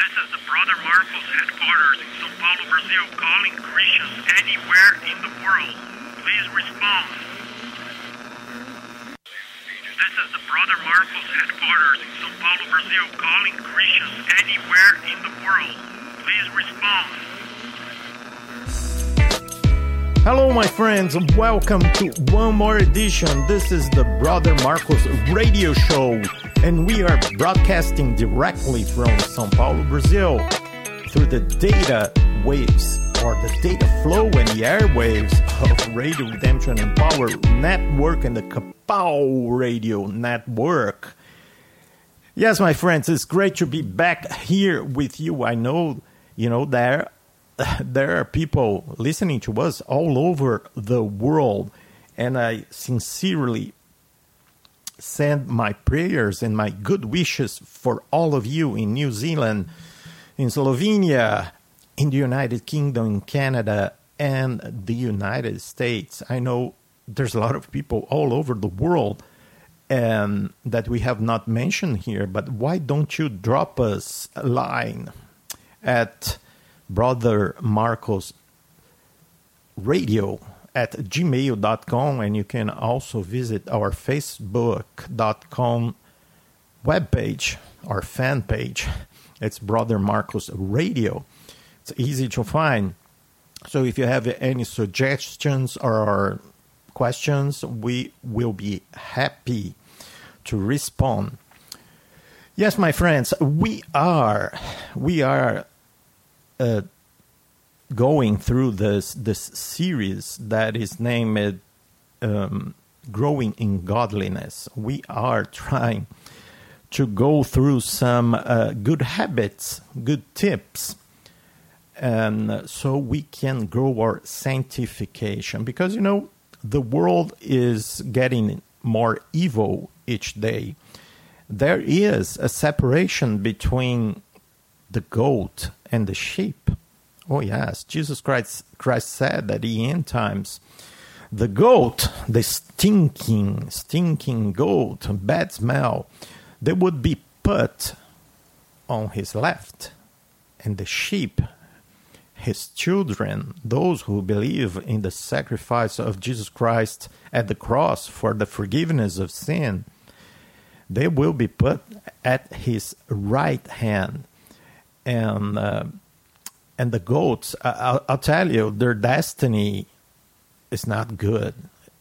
This is the Brother Marcos headquarters in São Paulo, Brazil, calling Christians anywhere in the world. Please respond. This is the Brother Marcos headquarters in São Paulo, Brazil, calling Christians anywhere in the world. Please respond. Hello, my friends, welcome to one more edition. This is the Brother Marcos radio show, and we are broadcasting directly from Sao Paulo, Brazil, through the data waves or the data flow and the airwaves of Radio Redemption and Power Network and the Kapow Radio Network. Yes, my friends, it's great to be back here with you. I know, you know, there there are people listening to us all over the world, and I sincerely send my prayers and my good wishes for all of you in New Zealand, in Slovenia, in the United Kingdom, in Canada, and the United States. I know there's a lot of people all over the world that we have not mentioned here, but why don't you drop us a line at brother Marcos radio at gmail.com and you can also visit our facebook.com webpage our fan page. It's brother marcos radio. It's easy to find. So if you have any suggestions or questions we will be happy to respond. Yes my friends we are we are uh, going through this this series that is named um, "Growing in Godliness." We are trying to go through some uh, good habits, good tips, and so we can grow our sanctification. Because you know the world is getting more evil each day. There is a separation between the goat and the sheep. Oh, yes. Jesus Christ, Christ said that in end times, the goat, the stinking, stinking goat, bad smell, they would be put on his left, and the sheep, his children, those who believe in the sacrifice of Jesus Christ at the cross for the forgiveness of sin, they will be put at his right hand and uh, and the goats. I'll, I'll tell you, their destiny is not good.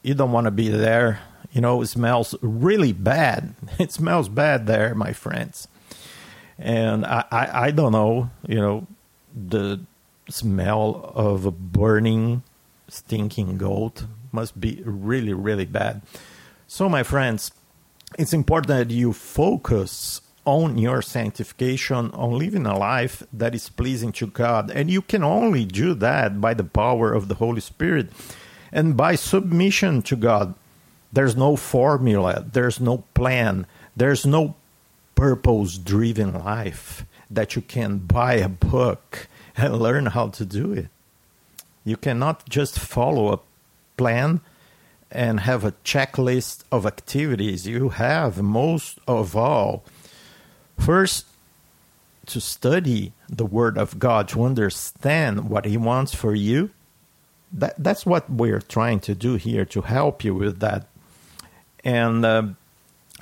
You don't want to be there. You know, it smells really bad. It smells bad there, my friends. And I, I, I don't know, you know, the smell of a burning, stinking goat must be really, really bad. So, my friends, it's important that you focus on your sanctification, on living a life that is pleasing to God. And you can only do that by the power of the Holy Spirit and by submission to God. There's no formula, there's no plan, there's no purpose driven life that you can buy a book and learn how to do it. You cannot just follow a plan and have a checklist of activities. You have, most of all, First, to study the Word of God, to understand what He wants for you. That, that's what we're trying to do here to help you with that. And uh,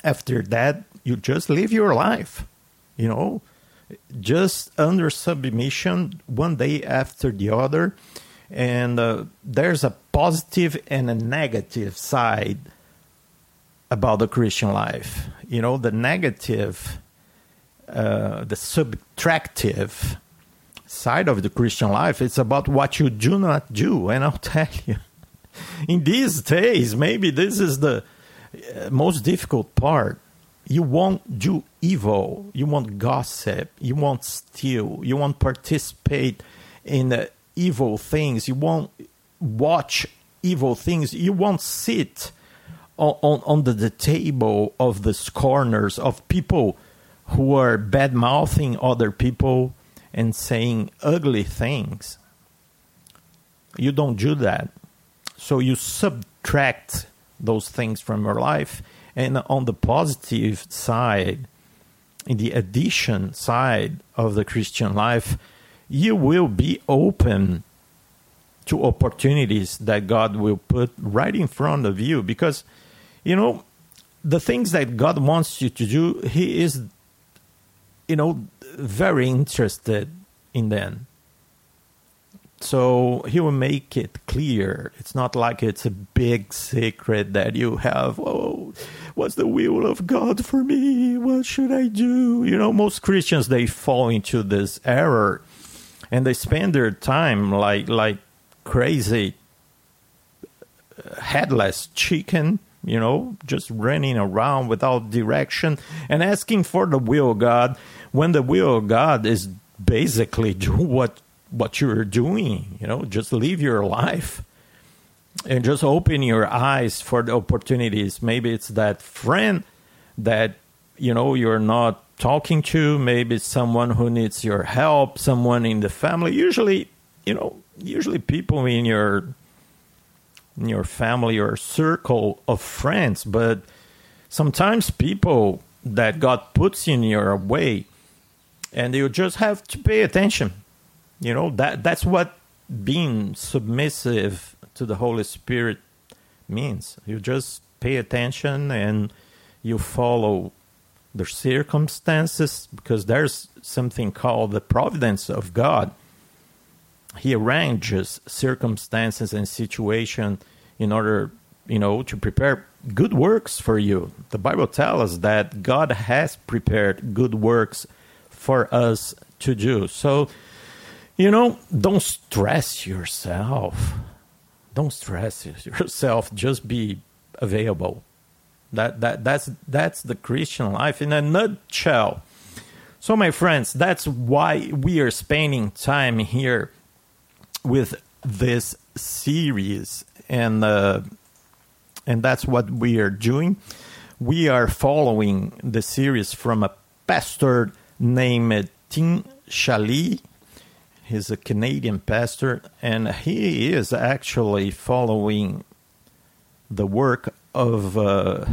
after that, you just live your life, you know, just under submission one day after the other. And uh, there's a positive and a negative side about the Christian life. You know, the negative uh, the subtractive side of the Christian life. It's about what you do not do. And I'll tell you, in these days, maybe this is the uh, most difficult part. You won't do evil. You won't gossip. You won't steal. You won't participate in uh, evil things. You won't watch evil things. You won't sit on, on, the, the table of the scorners of people who are bad mouthing other people and saying ugly things. You don't do that. So you subtract those things from your life. And on the positive side, in the addition side of the Christian life, you will be open to opportunities that God will put right in front of you because you know the things that God wants you to do he is you know very interested in them. So he will make it clear. It's not like it's a big secret that you have oh what's the will of God for me? What should I do? You know most Christians they fall into this error and they spend their time like like crazy uh, headless chicken, you know, just running around without direction and asking for the will of God when the will of God is basically do what what you're doing, you know, just live your life and just open your eyes for the opportunities. Maybe it's that friend that you know you're not talking to, maybe it's someone who needs your help, someone in the family. Usually, you know, usually people in your in your family or circle of friends, but sometimes people that God puts in your way, and you just have to pay attention. You know that that's what being submissive to the Holy Spirit means. You just pay attention and you follow the circumstances because there's something called the providence of God he arranges circumstances and situation in order you know to prepare good works for you the bible tells us that god has prepared good works for us to do. So you know don't stress yourself. Don't stress yourself. Just be available. That that that's that's the christian life in a nutshell. So my friends that's why we are spending time here with this series, and uh, and that's what we are doing. We are following the series from a pastor named Tim Challies. He's a Canadian pastor, and he is actually following the work of uh,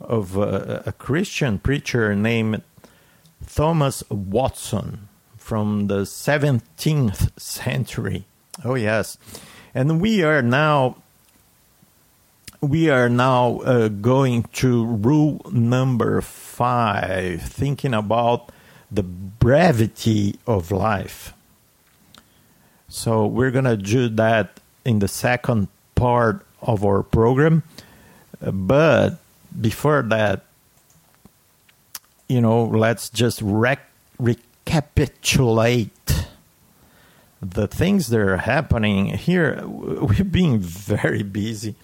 of uh, a Christian preacher named Thomas Watson from the 17th century. Oh yes, and we are now we are now uh, going to rule number five, thinking about the brevity of life. So we're gonna do that in the second part of our program, but before that, you know, let's just rec- recapitulate the things that are happening here. We're being very busy.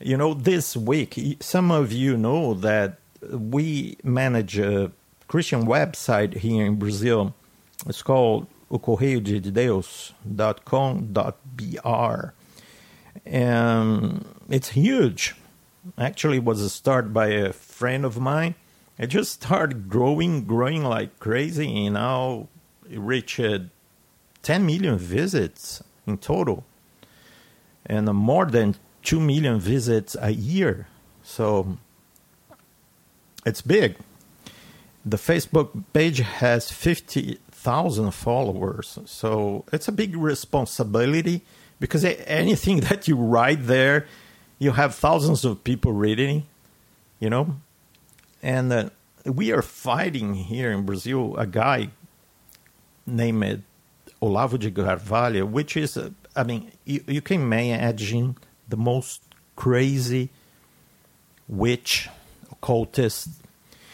You know, this week, some of you know that we manage a Christian website here in Brazil. It's called ocorreiodedeus.com.br. And it's huge. Actually, it was a start by a friend of mine it just started growing, growing like crazy, and now it reached 10 million visits in total, and more than 2 million visits a year. So it's big. The Facebook page has 50,000 followers, so it's a big responsibility because anything that you write there, you have thousands of people reading, you know and uh, we are fighting here in Brazil a guy named Olavo de Carvalho, which is, uh, I mean, you, you can imagine the most crazy witch, occultist.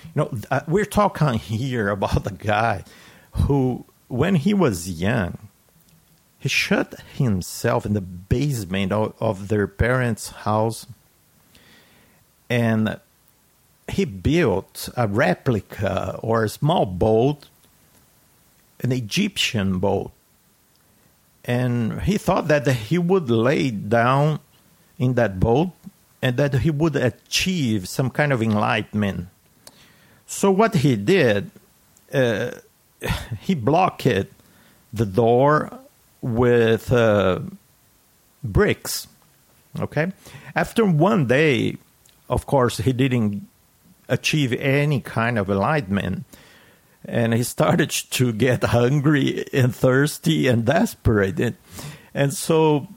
You know, uh, we're talking here about a guy who, when he was young, he shut himself in the basement of, of their parents' house and he built a replica or a small boat, an Egyptian boat. And he thought that he would lay down in that boat and that he would achieve some kind of enlightenment. So, what he did, uh, he blocked the door with uh, bricks. Okay. After one day, of course, he didn't achieve any kind of enlightenment. And he started to get hungry and thirsty and desperate. And, and so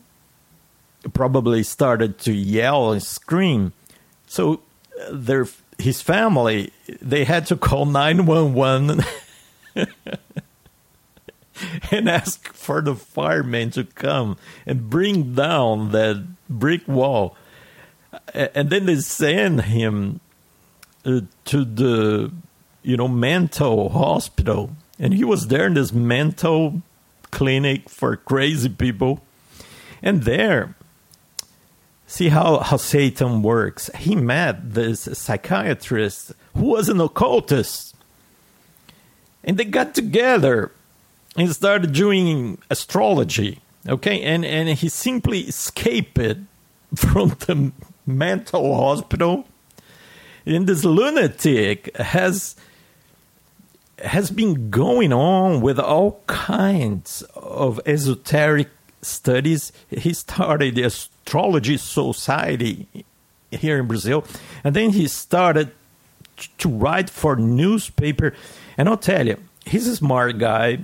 probably started to yell and scream. So uh, their his family they had to call 911 and ask for the firemen to come and bring down that brick wall. And then they send him uh, to the, you know, mental hospital. And he was there in this mental clinic for crazy people. And there, see how, how Satan works. He met this psychiatrist who was an occultist. And they got together and started doing astrology. Okay, and, and he simply escaped from the mental hospital. And this lunatic has has been going on with all kinds of esoteric studies. He started the astrology society here in Brazil, and then he started to write for newspaper. And I'll tell you, he's a smart guy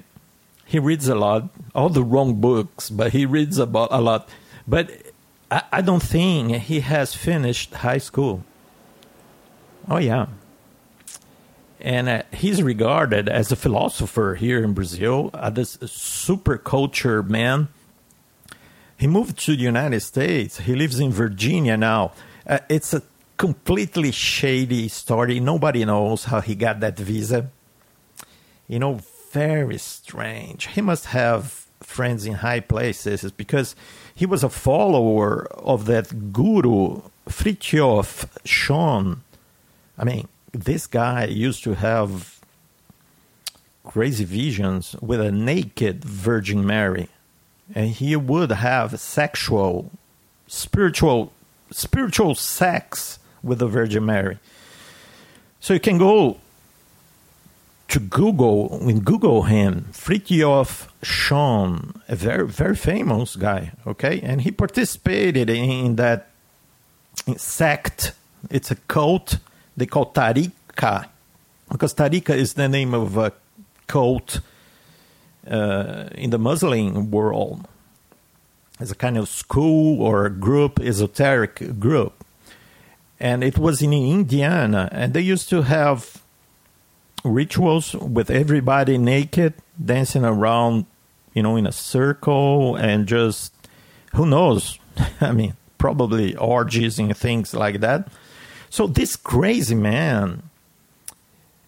he reads a lot, all the wrong books, but he reads about a lot. But I, I don't think he has finished high school. Oh yeah, and uh, he's regarded as a philosopher here in Brazil, uh, this super culture man. He moved to the United States. He lives in Virginia now. Uh, it's a completely shady story. Nobody knows how he got that visa. You know, very strange. He must have friends in high places because he was a follower of that guru Fritjof Schuon. I mean, this guy used to have crazy visions with a naked Virgin Mary, and he would have sexual, spiritual, spiritual sex with the Virgin Mary. So you can go to Google, when Google him, Fritjof Schuon, a very, very famous guy, okay? And he participated in that sect. It's a cult they call Tariqa, because Tariqa is the name of a cult Uh, in the Muslim world. as a kind of school or group, esoteric group. And it was in Indiana, and they used to have rituals with everybody naked, dancing around, you know, in a circle, and just who knows? I mean, probably orgies and things like that. So this crazy man,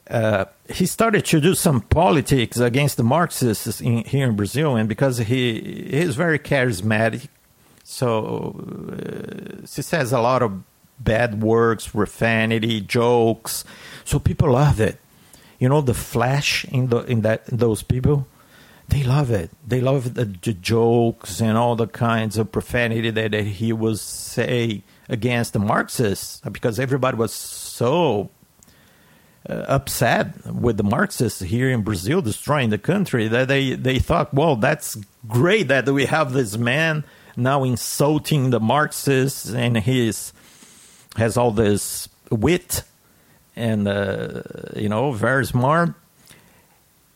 uh, he started to do some politics against the Marxists in, here in Brazil, and because he, he is very charismatic, so uh, he says a lot of bad words, profanity, jokes. So people love it you know the flash in the in that in those people they love it they love the, the jokes and all the kinds of profanity that, that he was say against the marxists because everybody was so upset with the marxists here in brazil destroying the country that they they thought well that's great that we have this man now insulting the marxists and he's has all this wit and uh, you know very smart.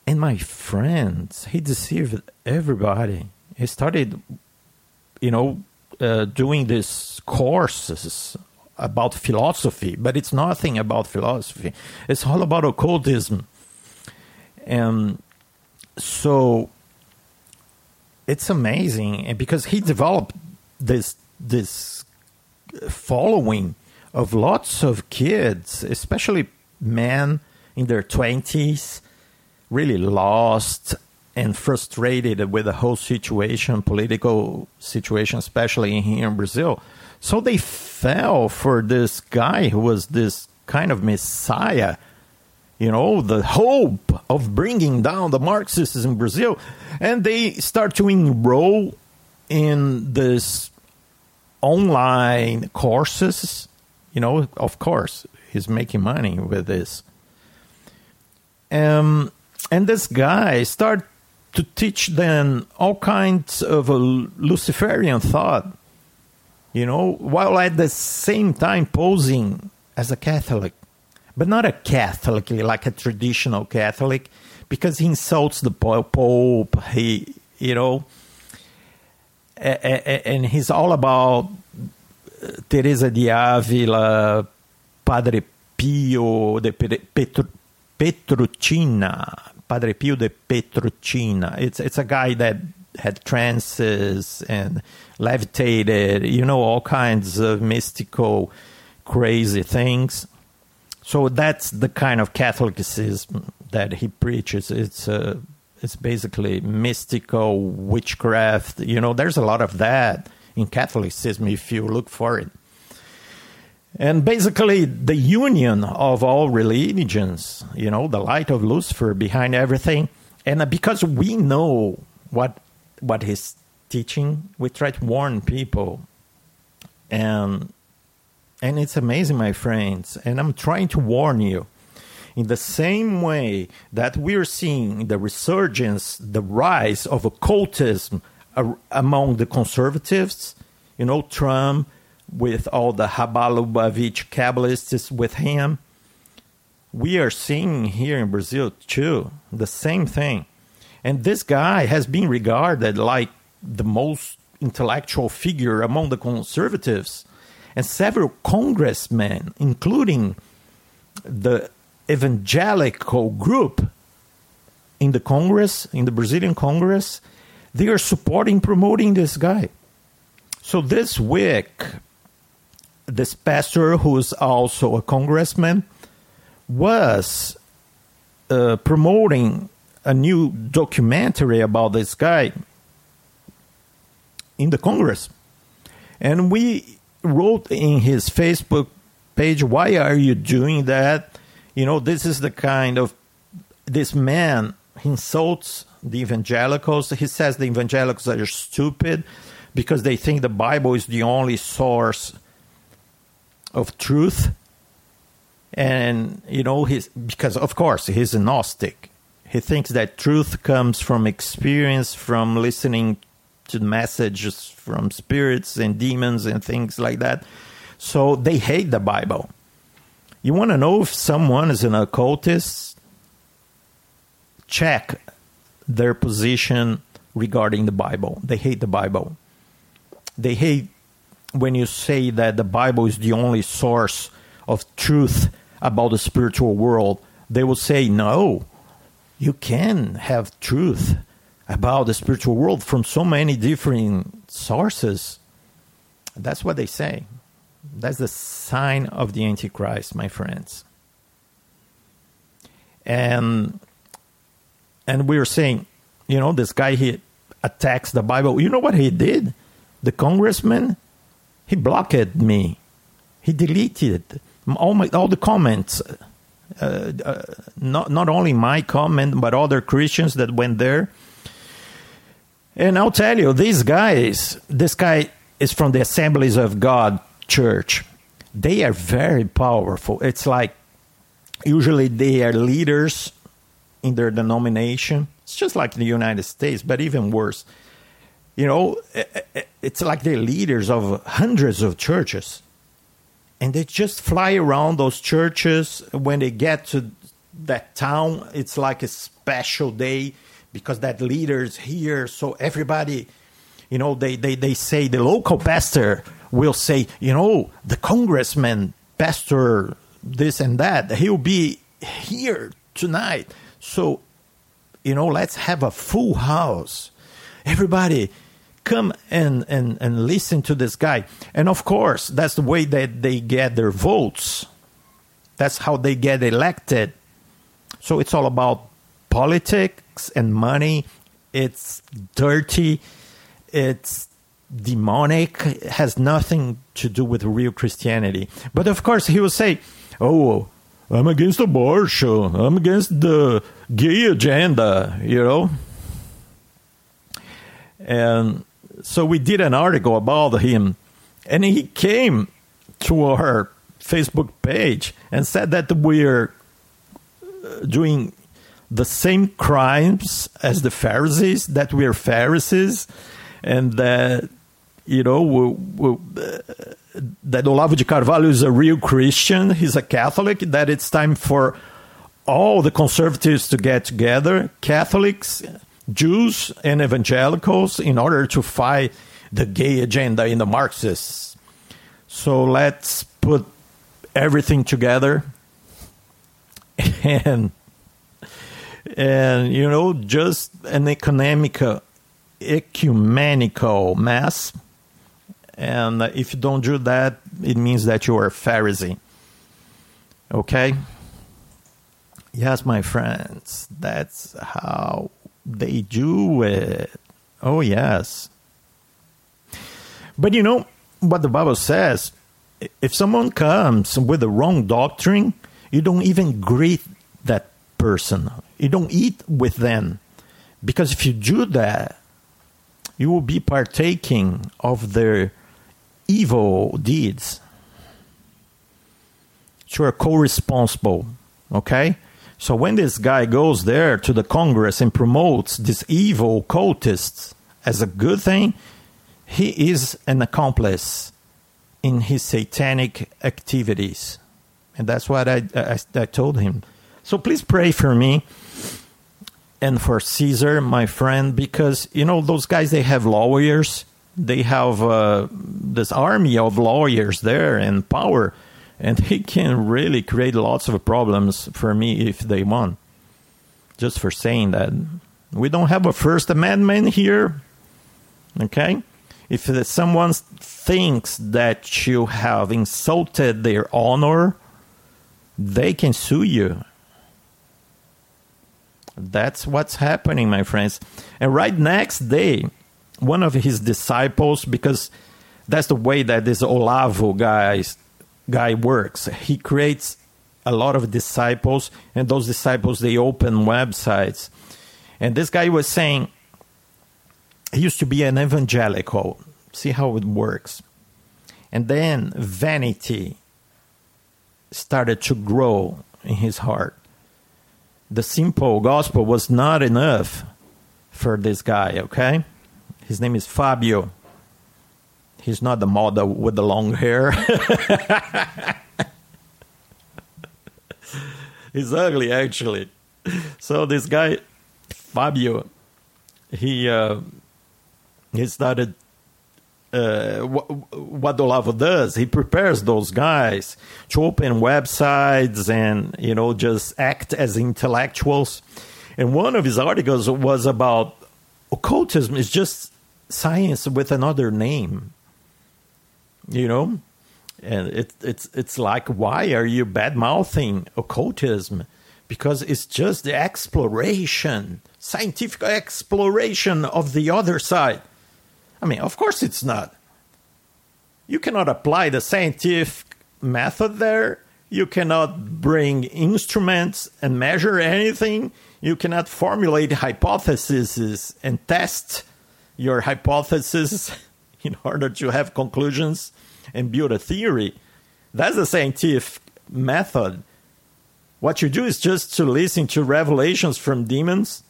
And my friends he deceived everybody. He started you know uh, doing these courses about philosophy but it's nothing about philosophy it's all about occultism and so it's amazing because he developed this this following of lots of kids, especially men in their 20s, really lost and frustrated with the whole situation, political situation, especially here in Brazil. So they fell for this guy who was this kind of messiah, you know, the hope of bringing down the Marxists in Brazil. And they start to enroll in this online courses you know, of course, he's making money with this. Um, and this guy started to teach them all kinds of Luciferian thought, you know, while at the same time posing as a Catholic. but not a Catholic, like a traditional Catholic, because he insults the Pope. He, you know, and he's all about uh, Teresa de Avila, Padre Pio de Petru, Petrucina, Padre Pio de Petrucina. It's it's a guy that had trances and levitated, you know, all kinds of mystical, crazy things. So that's the kind of Catholicism that he preaches. It's uh, it's basically mystical witchcraft. You know, there's a lot of that in Catholicism if you look for it. And basically, the union of all religions, you know, the light of Lucifer behind everything. And because we know what what he's teaching, we try to warn people. And and it's amazing, my friends. And I'm trying to warn you. In the same way that we're seeing the resurgence, the rise of occultism among the conservatives, you know, Trump with all the Chabad Lubavitch Kabbalists with him. We are seeing here in Brazil too the same thing. And this guy has been regarded like the most intellectual figure among the conservatives. And several congressmen, including the evangelical group in the Congress, in the Brazilian Congress, they are supporting, promoting this guy. So this week, this pastor, who's also a congressman, was uh, promoting a new documentary about this guy in the Congress. And we wrote in his Facebook page, Why are you doing that? You know, this is the kind of this man insults the evangelicals. He says the evangelicals are stupid because they think the Bible is the only source of truth. And, you know, he's, because of course he's a Gnostic. He thinks that truth comes from experience, from listening to messages from spirits and demons and things like that. So they hate the Bible. You want to know if someone is an occultist? Check their position regarding the Bible. They hate the Bible. They hate when you say that the Bible is the only source of truth about the spiritual world. They will say, no, you can have truth about the spiritual world from so many different sources. That's what they say. That's the sign of the Antichrist, my friends. And and we were saying, you know, this guy he attacks the Bible. You know what he did? The congressman, he blocked me. He deleted all my all the comments. Uh, not not only my comment, but other Christians that went there. And I'll tell you, these guys, this guy is from the Assemblies of God Church. They are very powerful. It's like usually they are leaders in their denomination. It's just like the United States, but even worse. You know, eh, eh, eh, it's like they're leaders of hundreds of churches. And they just fly around those churches. When they get to that town, it's like a special day because that leader's here. So everybody, you know, they, they, they say the local pastor will say, you know, the congressman, pastor, this and that, he'll be here tonight. So, you know, let's have a full house. Everybody come and, and, and listen to this guy. And of course, that's the way that they get their votes. That's how they get elected. So it's all about politics and money. It's dirty. It's demonic. It has nothing to do with real Christianity. But of course, he will say, "Oh, I'm against abortion. I'm against the gay agenda." You know. And so we did an article about him, and he came to our Facebook page and said that we're doing the same crimes as the Pharisees, that we're Pharisees, and that you know, w- w- uh, that Olavo de Carvalho is a real Christian, he's a Catholic, that it's time for all the conservatives to get together, Catholics, Jews, and evangelicals, in order to fight the gay agenda in the Marxists. So let's put everything together. And and you know just an economic ecumenical mass. And if you don't do that it means that you are a pharisee. Okay? Yes my friends that's how they do it oh yes but you know what the bible says if someone comes with the wrong doctrine you don't even greet that person you don't eat with them because if you do that you will be partaking of their evil deeds. You are co responsible, okay? So when this guy goes there to the Congress and promotes these evil cultists as a good thing, he is an accomplice in his satanic activities. And that's what I, I, I told him. So please pray for me and for Caesar, my friend, because you know those guys they have lawyers, they have uh, this army of lawyers there and power, and they can really create lots of problems for me if they want. Just for saying that we don't have a First Amendment here, okay? If someone thinks that you have insulted their honor, they can sue you that's what's happening, my friends. And right next day, one of his disciples, because that's the way that this Olavo guys guy works. He creates a lot of disciples, and those disciples they open websites. And this guy was saying he used to be an evangelical. See how it works. And then vanity started to grow in his heart the simple gospel was not enough for this guy, okay? His name is Fabio. He's not the model with the long hair. He's ugly, actually. So this guy, Fabio, he uh, he started uh, what Olavo does, he prepares those guys to open websites and you know just act as intellectuals. And one of his articles was about occultism is just science with another name. You know, and it, it's it's like why are you bad mouthing occultism? Because it's just the exploration, scientific exploration of the other side I mean, of course it's not. You cannot apply the scientific method there. You cannot bring instruments and measure anything. You cannot formulate hypotheses and test your hypothesis in order to have conclusions and build a theory. That's the scientific method. What you do is just to listen to revelations from demons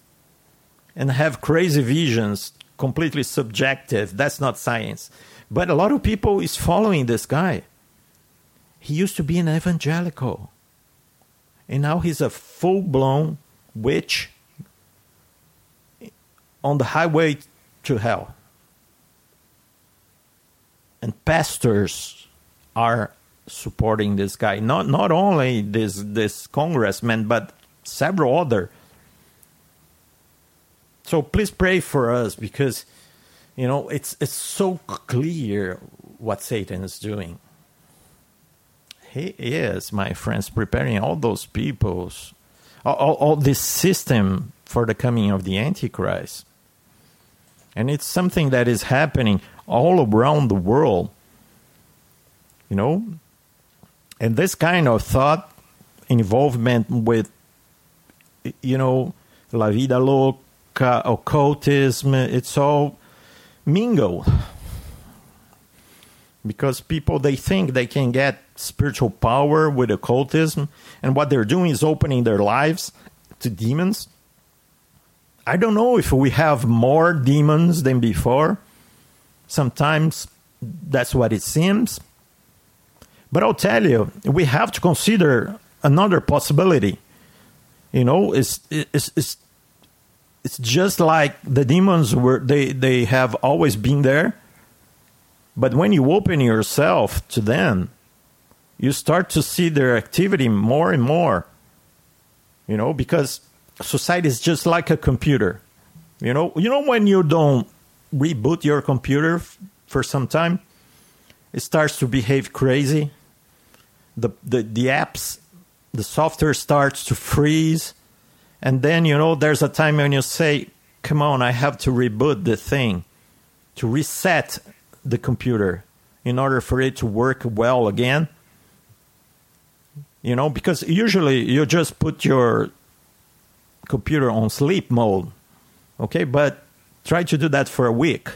and have crazy visions completely subjective. That's not science. But a lot of people is following this guy. He used to be an evangelical. And now he's a full blown witch on the highway to hell. And pastors are supporting this guy. Not not only this this congressman, but several other so please pray for us because you know it's it's so clear what Satan is doing. He is, my friends, preparing all those peoples, all, all, all this system for the coming of the Antichrist. And it's something that is happening all around the world. You know? And this kind of thought involvement with, you know, La Vida Loca, occultism, it's all mingled. Because people they think they can get spiritual power with occultism, and what they're doing is opening their lives to demons. I don't know if we have more demons than before. Sometimes that's what it seems. But I'll tell you, we have to consider another possibility. You know, it's it's it's it's just like the demons were they they have always been there. But when you open yourself to them, you start to see their activity more and more. You know, because society is just like a computer. You know, you know when you don't reboot your computer f- for some time, it starts to behave crazy. The, the the apps, the software starts to freeze, and then you know there's a time when you say, "Come on, I have to reboot the thing, to reset the computer in order for it to work well again." You know, because usually you just put your computer on sleep mode, okay? But try to do that for a week.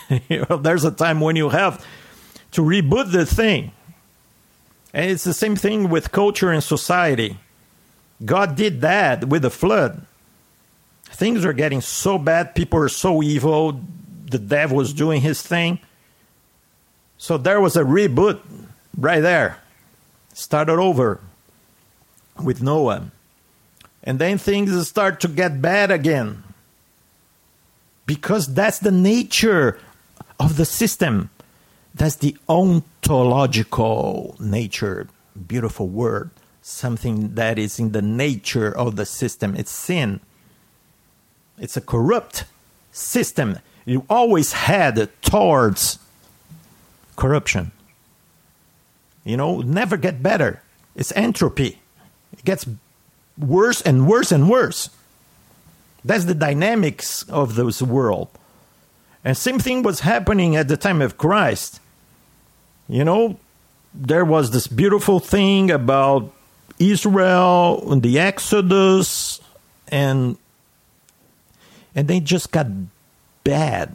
there's a time when you have to reboot the thing. And it's the same thing with culture and society. God did that with the flood. Things are getting so bad, people are so evil, the devil was doing his thing. So there was a reboot right there. Started over with Noah. And then things start to get bad again. Because that's the nature of the system. That's the ontological nature. Beautiful word. Something that is in the nature of the system. It's sin. It's a corrupt system. You always had towards corruption. You know, never get better. It's entropy. It gets worse and worse and worse. That's the dynamics of this world. And same thing was happening at the time of Christ. You know, there was this beautiful thing about Israel and the Exodus and and they just got bad.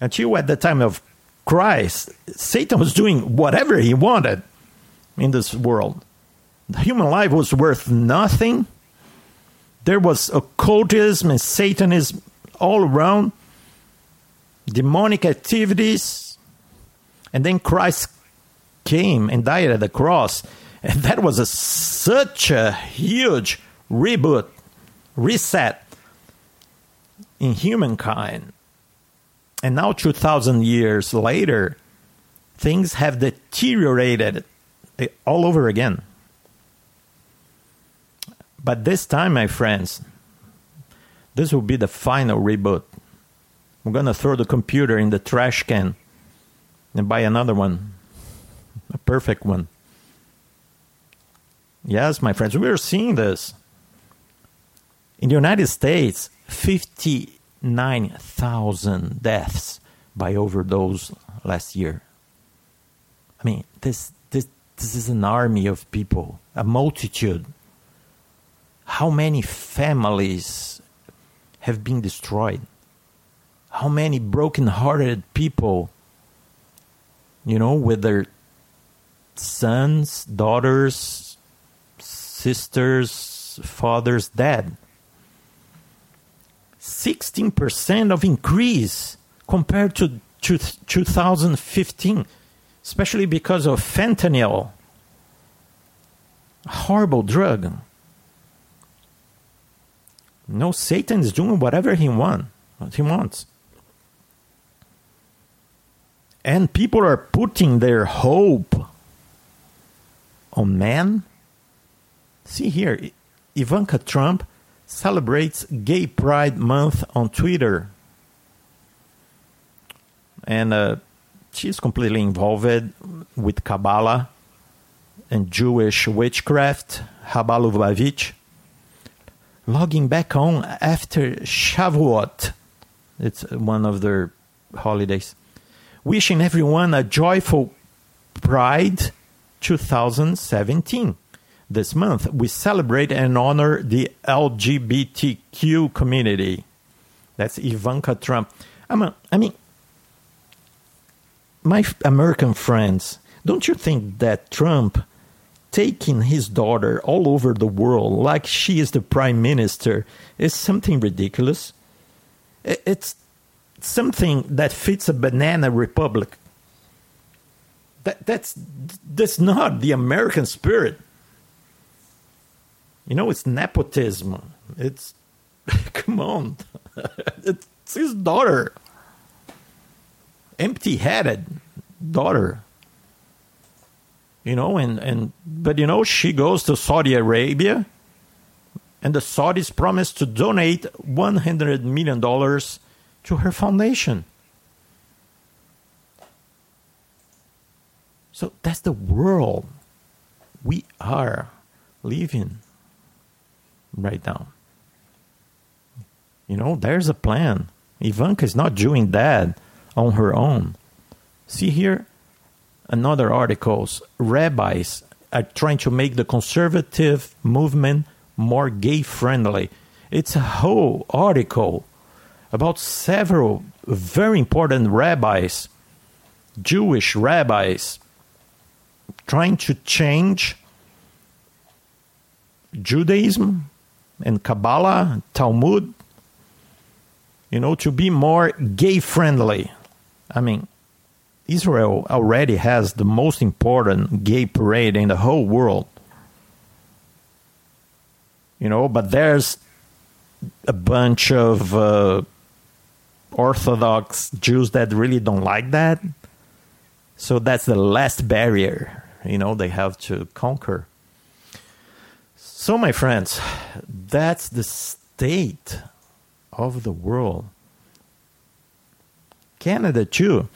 Until at the time of Christ, Satan was doing whatever he wanted in this world. The human life was worth nothing. There was occultism and Satanism all around, demonic activities. And then Christ came and died at the cross. And that was a, such a huge reboot, reset in humankind. And now, 2,000 years later, things have deteriorated all over again. But this time, my friends, this will be the final reboot. I'm going to throw the computer in the trash can and buy another one, a perfect one. Yes, my friends, we are seeing this. In the United States, 59,000 deaths by overdose last year. I mean, this, this, this is an army of people, a multitude how many families have been destroyed? How many broken-hearted people, you know, with their sons, daughters, sisters, fathers dead? 16% of increase compared to 2015, especially because of fentanyl. Horrible drug. No, Satan is doing whatever he want, what he wants. And people are putting their hope on man. See here, Ivanka Trump celebrates Gay Pride Month on Twitter. And uh, she's completely involved with Kabbalah and Jewish witchcraft, Chabad Lubavitch logging back on after Shavuot. It's one of their holidays. Wishing everyone a joyful Pride 2017. This month, we celebrate and honor the LGBTQ community. That's Ivanka Trump. A, I mean, my American friends, don't you think that Trump taking his daughter all over the world like she is the prime minister is something ridiculous. It's something that fits a banana republic. That, that's that's not the American spirit. You know, it's nepotism. It's come on, it's his daughter, empty-headed daughter. You know, and and but you know, she goes to Saudi Arabia, and the Saudis promise to donate one hundred million dollars to her foundation. So that's the world we are living right now. You know, there's a plan. Ivanka is not doing that on her own. See here another articles. Rabbis are trying to make the conservative movement more gay friendly. It's a whole article about several very important rabbis, Jewish rabbis, trying to change Judaism and Kabbalah, Talmud, you know, to be more gay friendly. I mean, Israel already has the most important gay parade in the whole world. You know, but there's a bunch of uh, Orthodox Jews that really don't like that. So that's the last barrier, you know, they have to conquer. So, my friends, that's the state of the world. Canada, too.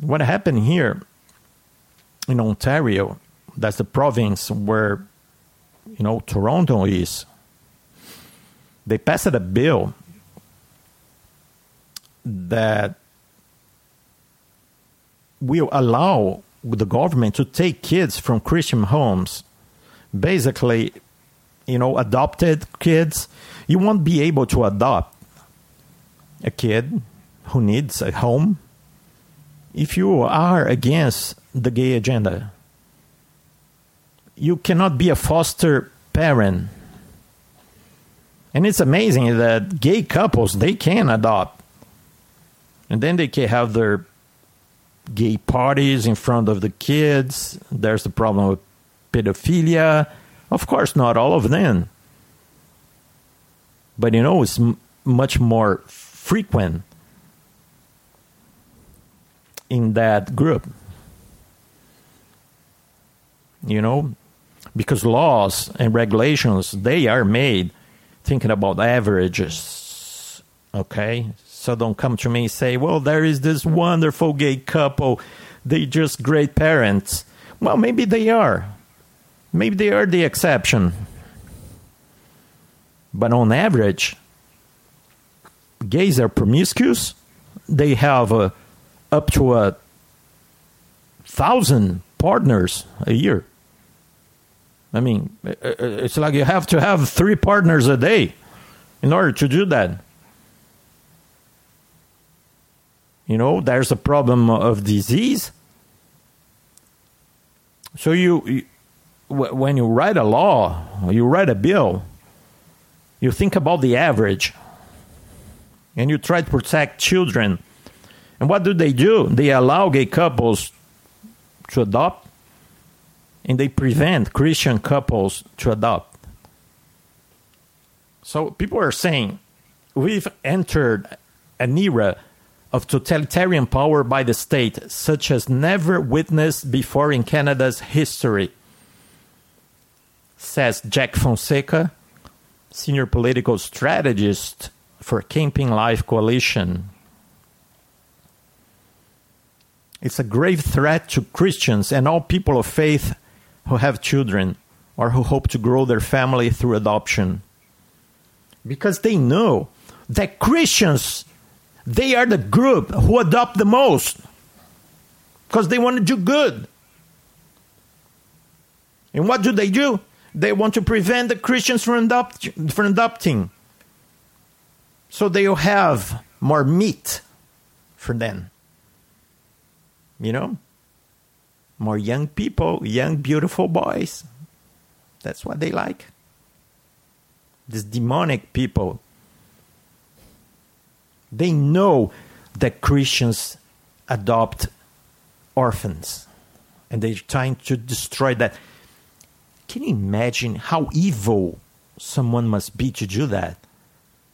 What happened here in Ontario, that's the province where, you know, Toronto is. They passed a bill that will allow the government to take kids from Christian homes, basically, you know, adopted kids. You won't be able to adopt a kid who needs a home if you are against the gay agenda. You cannot be a foster parent. And it's amazing that gay couples they can adopt. And then they can have their gay parties in front of the kids. There's the problem with pedophilia. Of course, not all of them. But you know, it's m- much more frequent in that group. You know, because laws and regulations they are made thinking about averages. Okay, so don't come to me and say, well, there is this wonderful gay couple. They just great parents. Well, maybe they are. Maybe they are the exception. But on average, gays are promiscuous. They have uh, up to a thousand partners a year. I mean, uh, uh, it's like you have to have three partners a day in order to do that. You know, there's a problem of disease. So you, you when you write a law, you write a bill, you think about the average and you try to protect children. And what do they do? They allow gay couples to adopt and they prevent Christian couples to adopt. So people are saying we've entered an era of totalitarian power by the state, such as never witnessed before in Canada's history, says Jack Fonseca, senior political strategist for Campaign Life Coalition. It's a grave threat to Christians and all people of faith who have children or who hope to grow their family through adoption. Because they know that Christians they are the group who adopt the most because they want to do good. And what do they do? They want to prevent the Christians from, adopt, from adopting. So they'll have more meat for them. You know? More young people, young, beautiful boys. That's what they like. These demonic people They know that Christians adopt orphans and they're trying to destroy that. Can you imagine how evil someone must be to do that?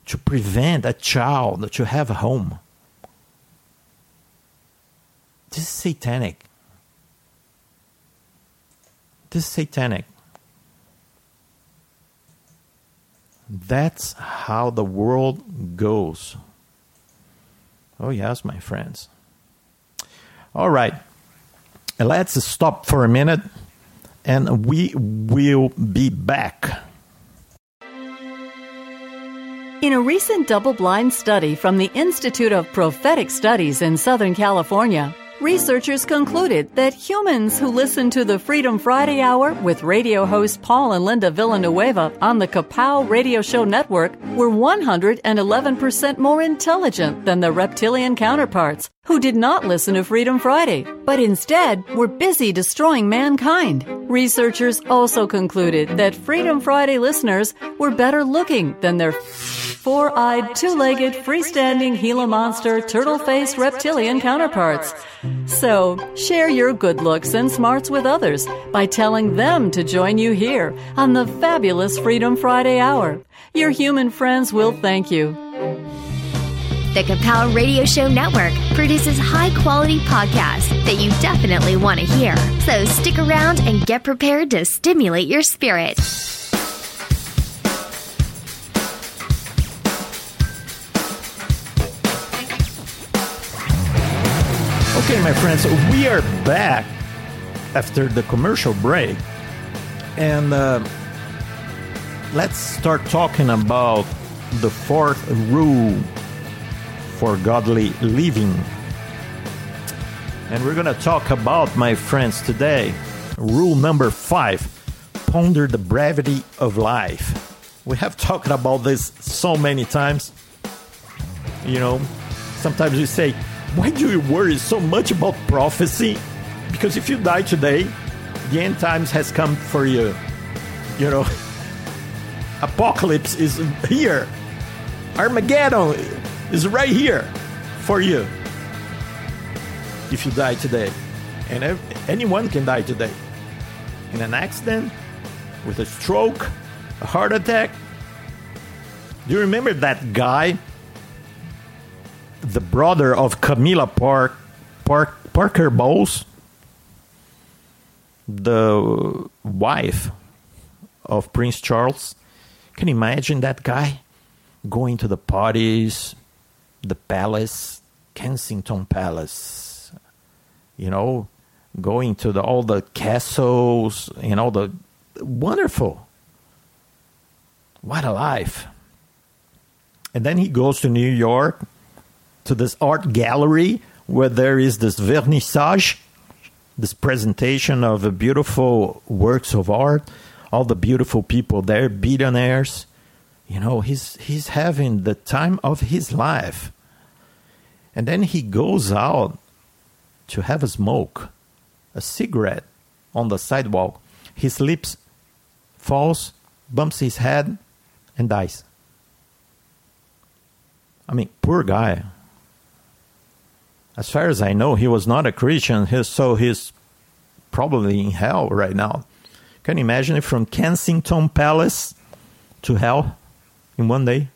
To prevent a child to have a home. This is satanic. This is satanic. That's how the world goes. Oh, yes, my friends. All right. Let's stop for a minute and we will be back. In a recent double blind study from the Institute of Prophetic Studies in Southern California, researchers concluded that humans who listen to the Freedom Friday Hour with radio host Paul and Linda Villanueva on the Kapow Radio Show Network were 111% more intelligent than their reptilian counterparts who did not listen to Freedom Friday, but instead were busy destroying mankind. Researchers also concluded that Freedom Friday listeners were better looking than their four eyed, two legged, freestanding Gila monster, turtle faced reptilian counterparts. So, share your good looks and smarts with others by telling them to join you here on the fabulous Freedom Friday Hour. Your human friends will thank you. The Kapow Radio Show Network produces high quality podcasts that you definitely want to hear. So stick around and get prepared to stimulate your spirit. Okay, my friends, we are back after the commercial break. And uh, let's start talking about the fourth rule for godly living. And we're going to talk about, my friends, today, rule number five ponder the brevity of life. We have talked about this so many times. You know, sometimes we say, why do you worry so much about prophecy? Because if you die today, the end times has come for you. You know, apocalypse is here. Armageddon is right here for you. If you die today, and anyone can die today in an accident, with a stroke, a heart attack. Do you remember that guy the brother of Camilla Park, Park Parker Bowles, the wife of Prince Charles. Can you imagine that guy going to the parties, the palace, Kensington Palace, you know, going to the, all the castles and all the wonderful. What a life. And then he goes to New York to this art gallery where there is this vernissage, this presentation of beautiful works of art, all the beautiful people there, billionaires. You know, he's he's having the time of his life. And then he goes out to have a smoke, a cigarette on the sidewalk. He slips, falls, bumps his head, and dies. I mean, poor guy as far as I know, he was not a Christian, so he's probably in hell right now. Can you imagine it from Kensington Palace to hell in one day?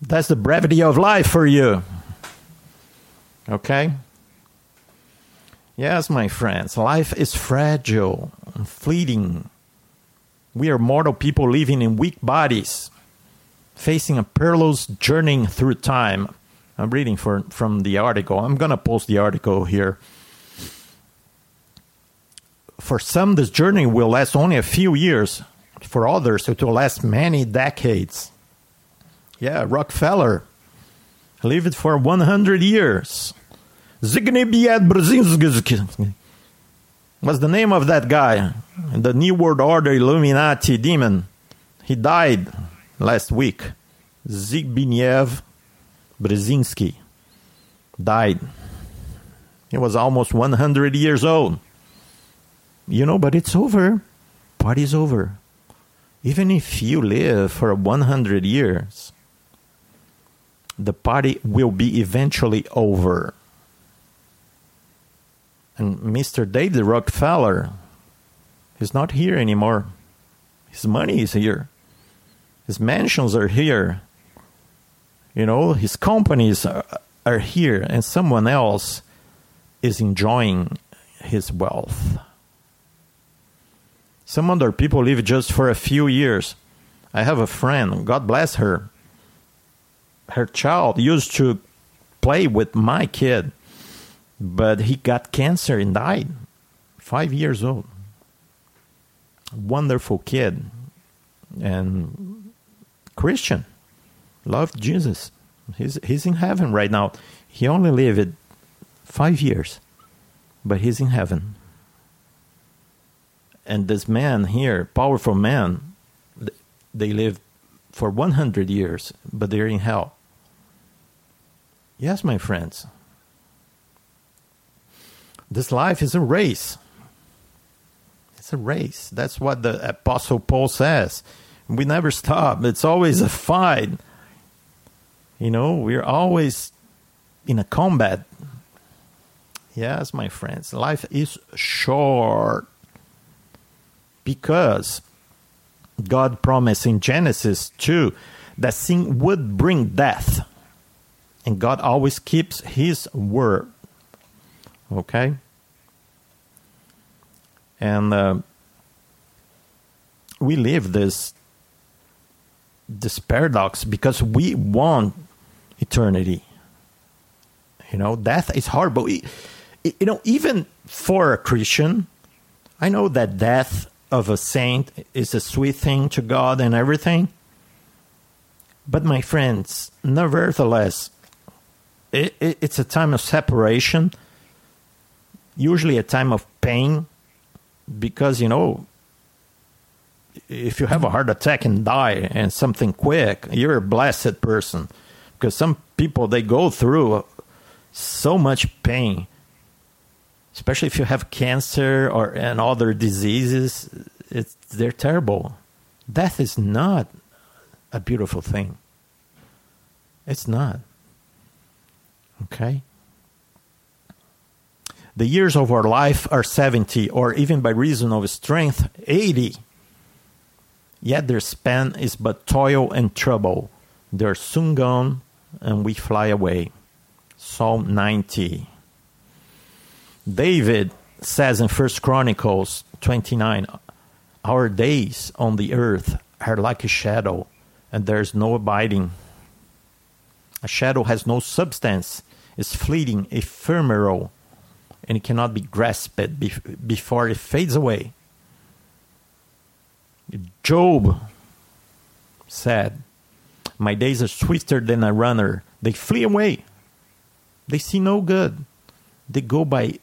That's the brevity of life for you. Okay? Yes, my friends, life is fragile and fleeting. We are mortal people living in weak bodies, facing a perilous journey through time I'm reading for, from the article. I'm going to post the article here. For some, this journey will last only a few years. For others, it will last many decades. Yeah, Rockefeller lived for 100 years. Was the name of that guy, the New World Order Illuminati demon. He died last week. Zbigniew Brzezinski died. He was almost 100 years old. You know, but it's over. Party's over. Even if you live for 100 years, the party will be eventually over. And Mr. David Rockefeller is not here anymore. His money is here. His mansions are here. You know, his companies are, are here, and someone else is enjoying his wealth. Some other people live just for a few years. I have a friend, God bless her. Her child used to play with my kid, but he got cancer and died. Five years old. Wonderful kid. And Christian. Loved Jesus. He's, he's in heaven right now. He only lived five years, but he's in heaven and this man here, powerful man, they live for 100 years, but they're in hell. Yes, my friends. This life is a race. It's a race. That's what the Apostle Paul says. We never stop, it's always a fight. You know, we're always in a combat. Yes, my friends, life is short because God promised in Genesis 2 that sin would bring death. And God always keeps his word. Okay? And uh, we live this this paradox because we want eternity. You know, death is we, you know, even for a Christian, I know that death of a saint is a sweet thing to God and everything. But, my friends, nevertheless, it, it, it's a time of separation, usually a time of pain, because, you know, if you have a heart attack and die and something quick, you're a blessed person. Because some people, they go through so much pain especially if you have cancer or and other diseases it's they're terrible. Death is not a beautiful thing. It's not. Okay? The years of our life are 70 or even by reason of strength 80 yet their span is but toil and trouble. They're soon gone and we fly away psalm 90 David says in First Chronicles 29, Our days on the earth are like a shadow, and there is no abiding. A shadow has no substance, is fleeting, ephemeral, and it cannot be grasped before it fades away. Job said, My days are swifter than a runner. They flee away. They see no good. They go by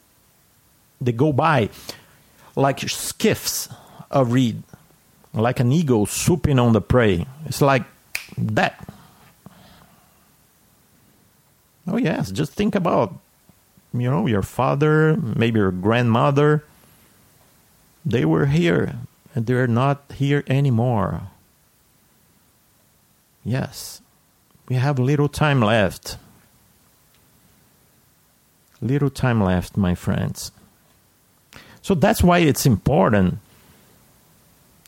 they go by like skiffs of reed, like an eagle swooping on the prey. It's like that. Oh yes, just think about you know your father, maybe your grandmother. They were here and they're not here anymore. Yes, we have little time left. Little time left, my friends. So that's why it's important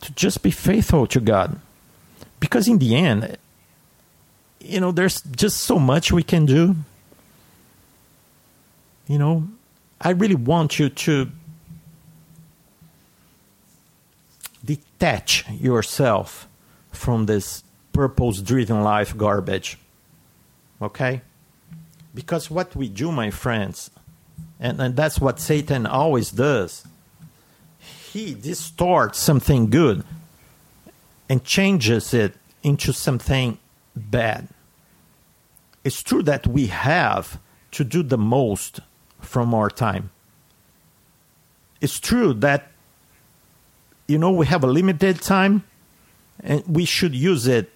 to just be faithful to God. Because in the end, you know, there's just so much we can do. You know, I really want you to detach yourself from this purpose driven life garbage. Okay? Because what we do, my friends, and, and that's what Satan always does. He distorts something good and changes it into something bad. It's true that we have to do the most from our time. It's true that, you know, we have a limited time and we should use it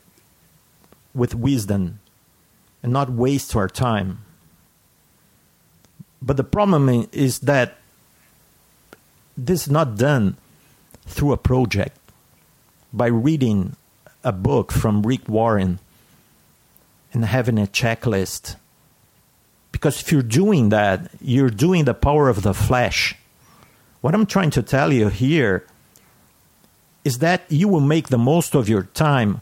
with wisdom and not waste our time. But the problem is that this is not done through a project by reading a book from Rick Warren and having a checklist. Because if you're doing that, you're doing the power of the flesh. What I'm trying to tell you here is that you will make the most of your time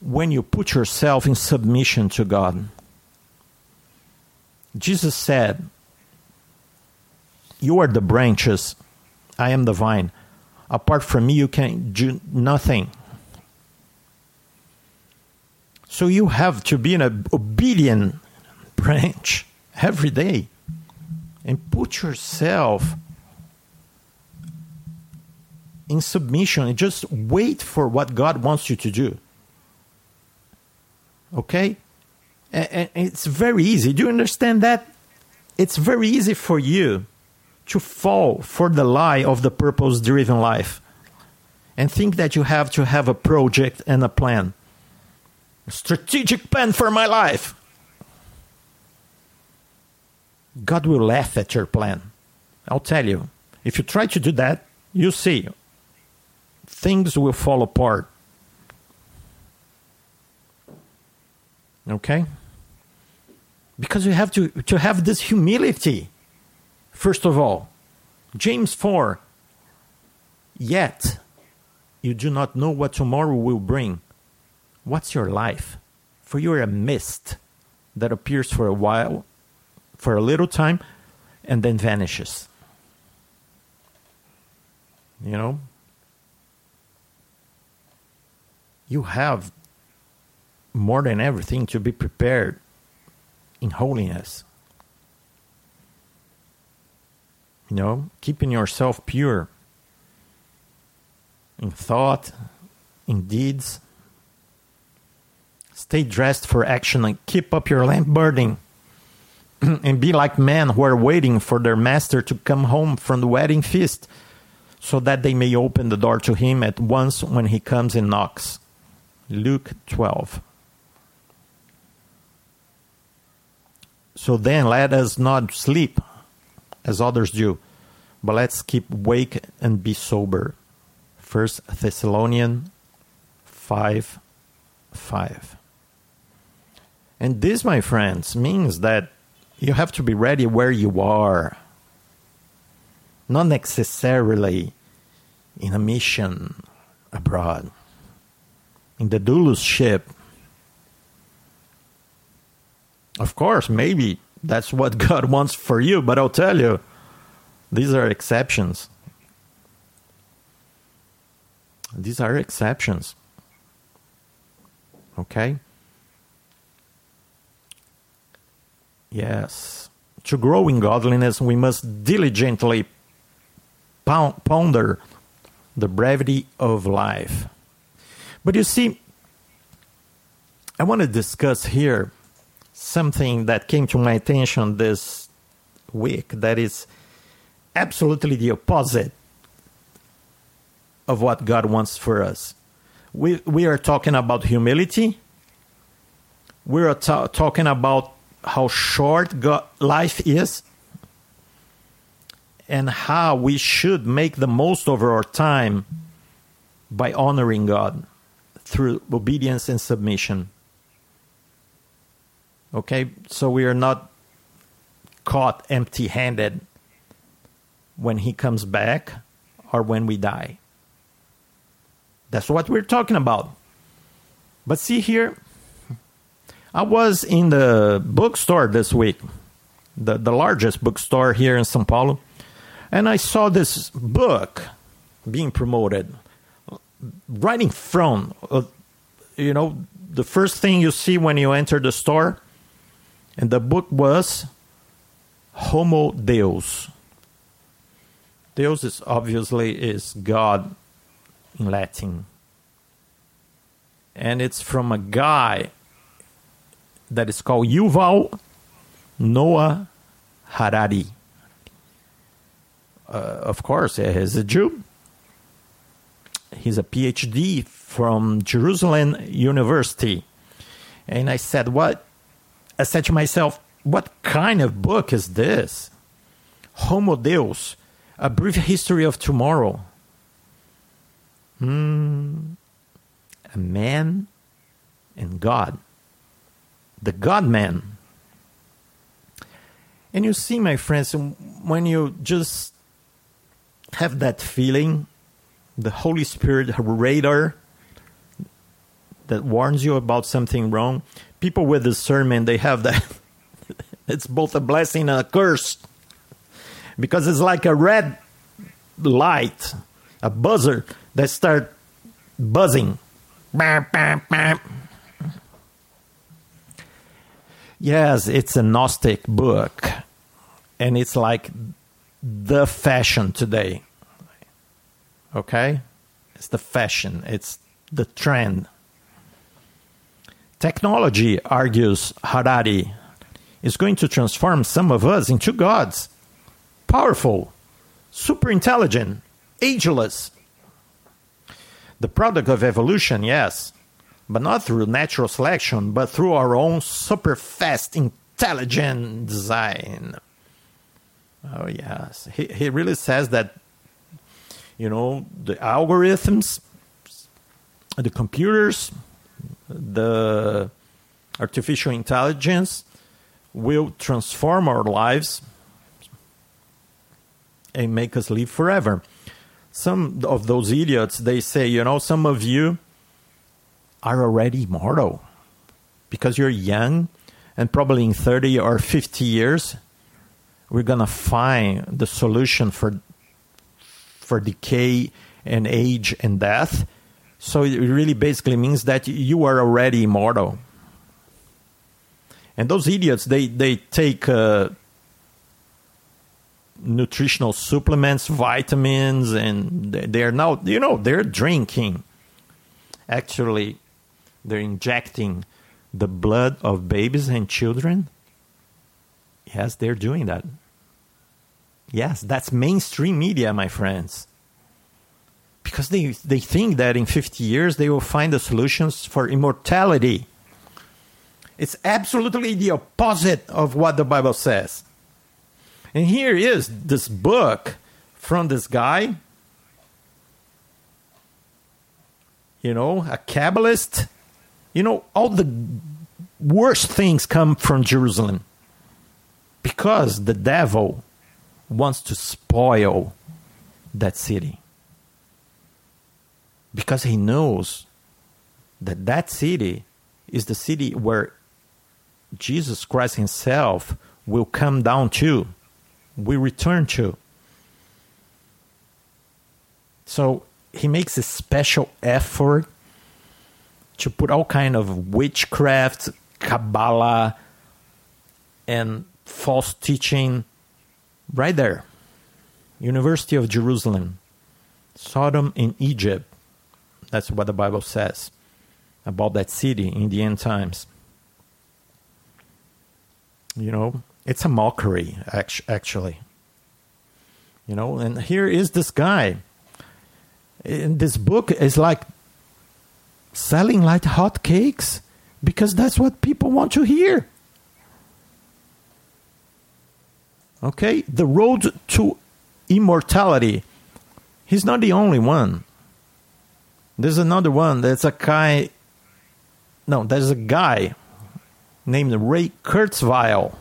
when you put yourself in submission to God. Jesus said, You are the branches, I am the vine. Apart from me, you can do nothing. So you have to be an obedient branch every day and put yourself in submission and just wait for what God wants you to do. Okay? And it's very easy. Do you understand that? It's very easy for you to fall for the lie of the purpose driven life and think that you have to have a project and a plan. A strategic plan for my life. God will laugh at your plan. I'll tell you. If you try to do that, you see things will fall apart. Okay? Because you have to, to have this humility, first of all. James 4 Yet you do not know what tomorrow will bring. What's your life? For you are a mist that appears for a while, for a little time, and then vanishes. You know? You have more than everything to be prepared in holiness. You know, keeping yourself pure in thought, in deeds. Stay dressed for action and keep up your lamp burning. and be like men who are waiting for their master to come home from the wedding feast, so that they may open the door to him at once when he comes and knocks. Luke 12. So then let us not sleep as others do, but let's keep awake and be sober. First Thessalonians 5 5. And this, my friends, means that you have to be ready where you are, not necessarily in a mission abroad. In the Doulos ship, of course, maybe that's what God wants for you, but I'll tell you, these are exceptions. These are exceptions. Okay? Yes. To grow in godliness, we must diligently ponder the brevity of life. But you see, I want to discuss here something that came to my attention this week that is absolutely the opposite of what God wants for us. We, we are talking about humility. We are ta- talking about how short God, life is and how we should make the most of our time by honoring God through obedience and submission. Okay, so we are not caught empty handed when He comes back or when we die. That's what we're talking about. But see here, I was in the bookstore this week, the, the largest bookstore here in Sao Paulo, and I saw this book being promoted right in front. Of, you know, the first thing you see when you enter the store and the book was Homo Deus. Deus is obviously is God in Latin. And it's from a guy that is called Yuval Noah Harari. Uh, of course, he's a Jew. He's a PhD from Jerusalem University. And I said, What I said to myself, what kind of book is this? Homo Deus, a brief history of tomorrow. Hmm, a man and God. the God man. And you see, my friends, when you just have that feeling, the Holy Spirit radar that warns you about something wrong, people with discernment, they have that. it's both a blessing and a curse because it's like a red light, a buzzer that start buzzing. Yes, it's a Gnostic book, and it's like the fashion today. Okay? It's the fashion, it's the trend. Technology, argues Harari, is going to transform some of us into gods. Powerful, super intelligent, ageless. The product of evolution, yes, but not through natural selection, but through our own super fast, intelligent design. Oh, yes. He, he really says that, you know, the algorithms, the computers, the artificial intelligence will transform our lives and make us live forever. Some of those idiots, they say, you know, some of you are already mortal because you're young and probably in 30 or 50 years we're going to find the solution for for decay and age and death so it really basically means that you are already immortal and those idiots they they take uh, nutritional supplements vitamins and they're now you know they're drinking actually they're injecting the blood of babies and children. Yes, they're doing that. Yes, that's mainstream media, my friends. Because they, they think that in 50 years they will find the solutions for immortality. It's absolutely the opposite of what the Bible says. And here is this book from this guy, you know, a Kabbalist you know, all the worst things come from Jerusalem because the devil wants to spoil that city. Because he knows that that city is the city where Jesus Christ himself will come down to, we return to. So he makes a special effort to put all kind of witchcraft, Kabbalah, and false teaching right there. University of Jerusalem, Sodom in Egypt. That's what the Bible says about that city in the end times. You know, it's a mockery, actually. You know, and here is this guy. In this book is like selling like hot cakes because that's what people want to hear. Okay? The road to immortality. He's not the only one. There's another one. that's a guy. No, there's a guy named Ray Kurzweil.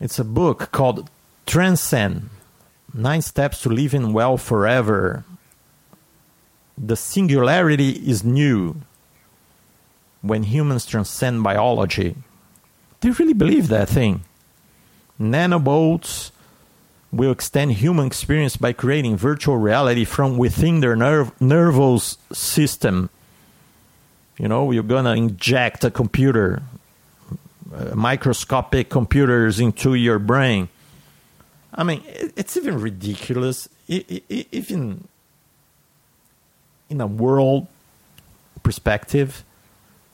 It's a book called Transcend Nine Steps to Living Well Forever the singularity is near when humans transcend biology. Do you really believe that thing. Nanobots will extend human experience by creating virtual reality from within their nerve, nervous system. You know, you're gonna inject a computer, uh, microscopic computers into your brain. I mean, it's even ridiculous. Even in a world perspective,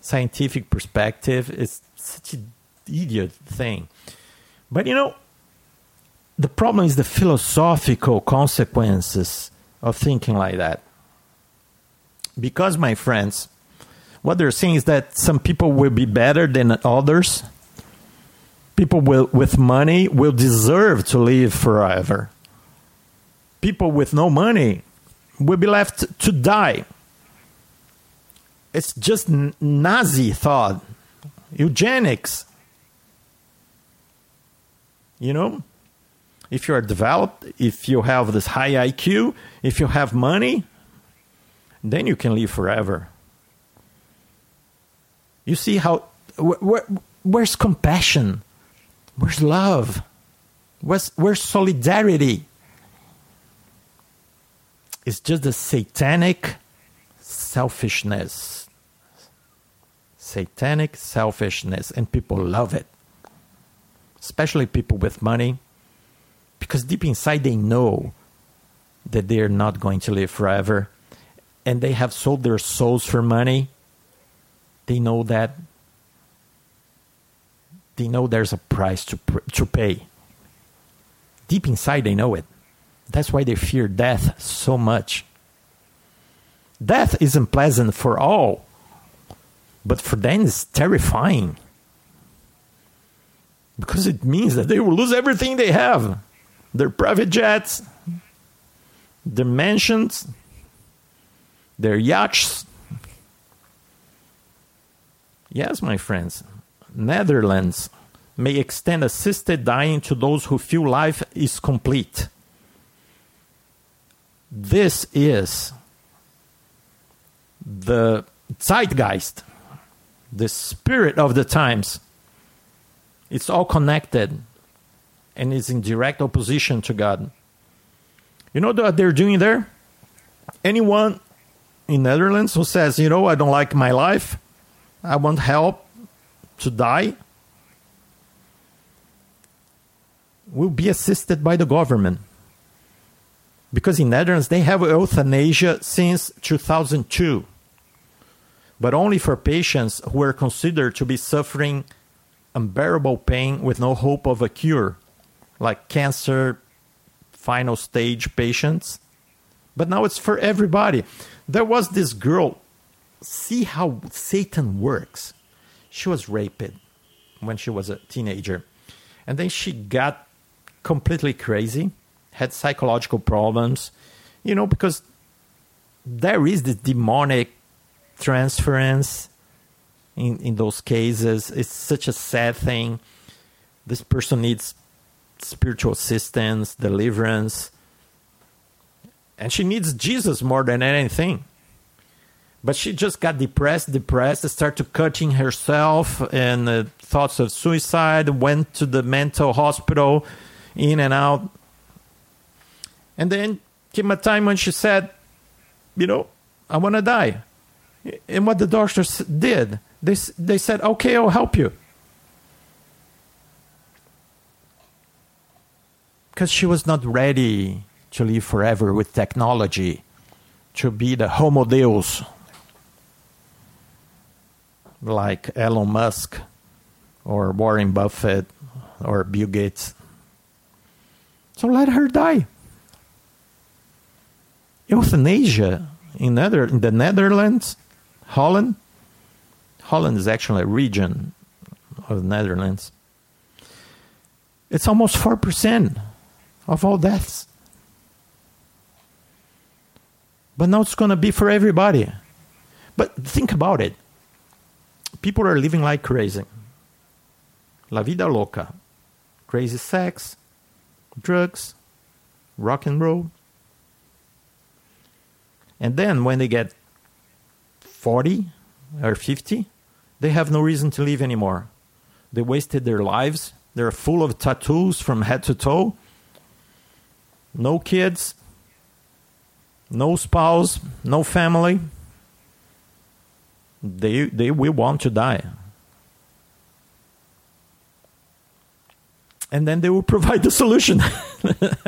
scientific perspective, it's such an idiot thing. But you know, the problem is the philosophical consequences of thinking like that. Because, my friends, what they're saying is that some people will be better than others. People will, with money will deserve to live forever. People with no money will be left to die. It's just Nazi thought, eugenics. You know, if you are developed, if you have this high IQ, if you have money, then you can live forever. You see how wh- wh- where's compassion? Where's love? Where's, where's solidarity? It's just the satanic selfishness. Satanic selfishness, and people love it. Especially people with money, because deep inside they know that they're not going to live forever and they have sold their souls for money. They know that. They know there's a price to, to pay. Deep inside, they know it. That's why they fear death so much. Death isn't pleasant for all, but for them it's terrifying. Because it means that they will lose everything they have their private jets, their mansions, their yachts. Yes, my friends, Netherlands may extend assisted dying to those who feel life is complete. This is the zeitgeist, the spirit of the times. It's all connected and is in direct opposition to God. You know what they're doing there? Anyone in Netherlands who says, you know, I don't like my life, I want help to die, will be assisted by the government. Because in Netherlands they have euthanasia since 2002, but only for patients who are considered to be suffering unbearable pain with no hope of a cure, like cancer final stage patients. But now it's for everybody. There was this girl, see how Satan works. She was raped when she was a teenager. And then she got completely crazy, had psychological problems, you know, because there is this demonic transference in, in those cases. It's such a sad thing. This person needs spiritual assistance, deliverance, and she needs Jesus more than anything. But she just got depressed, depressed, started cutting herself, and uh, thoughts of suicide. Went to the mental hospital, in and out. And then came a time when she said, "You know, I want to die." And what the doctors did, they they said, "Okay, I'll help you." Because she was not ready to live forever with technology, to be the Homo Deus, like Elon Musk or Warren Buffett or Bill Gates. So let her die. Euthanasia in, Nether- in the Netherlands, Holland, Holland is actually a region of the Netherlands. It's almost 4% of all deaths. But now it's going to be for everybody. But think about it. People are living like crazy. La vida loca. Crazy sex, drugs, rock and roll. And then when they get 40 or 50, they have no reason to live anymore. They wasted their lives. They're full of tattoos from head to toe. No kids, no spouse, no family. They, they will want to die. And then they will provide the solution.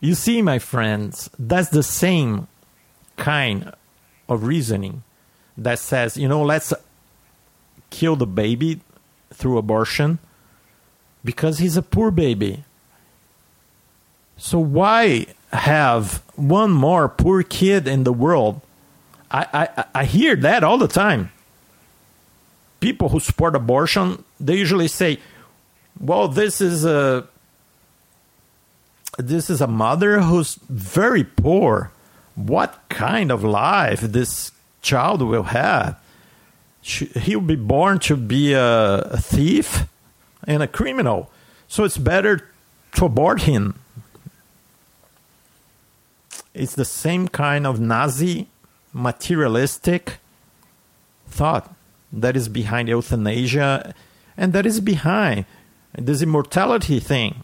you see, my friends, that's the same kind of reasoning that says, you know, let's kill the baby through abortion because he's a poor baby. So why have one more poor kid in the world? I, I, I hear that all the time. People who support abortion, they usually say, well, this is a this is a mother who's very poor. what kind of life this child will have. He'll be born to be a, a thief and a criminal. So it's better to abort him. It's the same kind of Nazi materialistic thought that is behind euthanasia and that is behind this immortality thing.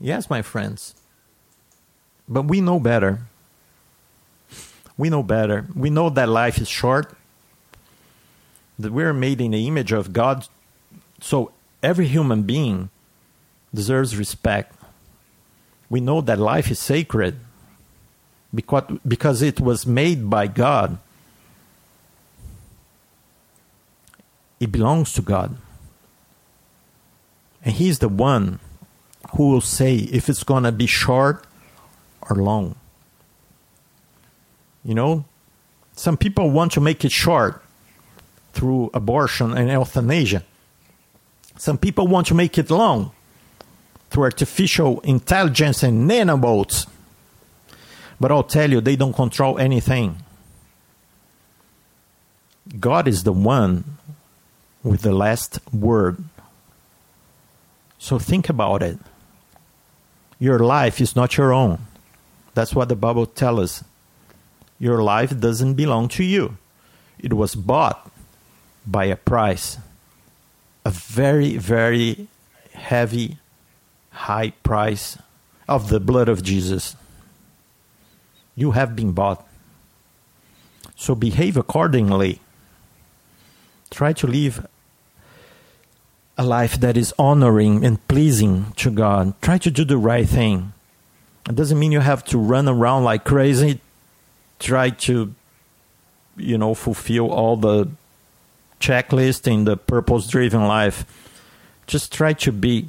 Yes, my friends. But we know better. We know better. We know that life is short, that we're made in the image of God. So every human being deserves respect. We know that life is sacred because, because it was made by God. It belongs to God. And He's the one who will say if it's going to be short or long. You know, some people want to make it short through abortion and euthanasia. Some people want to make it long through artificial intelligence and nanobots. But I'll tell you, they don't control anything. God is the one with the last word. So think about it. Your life is not your own. That's what the Bible tells us. Your life doesn't belong to you. It was bought by a price. A very, very heavy, high price of the blood of Jesus. You have been bought. So behave accordingly. Try to live a life that is honoring and pleasing to God. Try to do the right thing. It doesn't mean you have to run around like crazy, try to, you know, fulfill all the checklist in the purpose driven life. Just try to be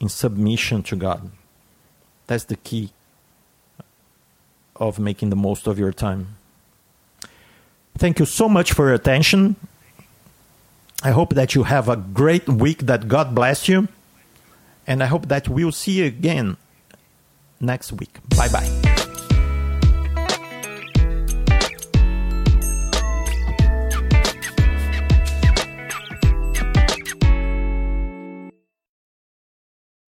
in submission to God. That's the key of making the most of your time. Thank you so much for your attention. I hope that you have a great week, that God bless you. And I hope that we'll see you again next week. Bye bye.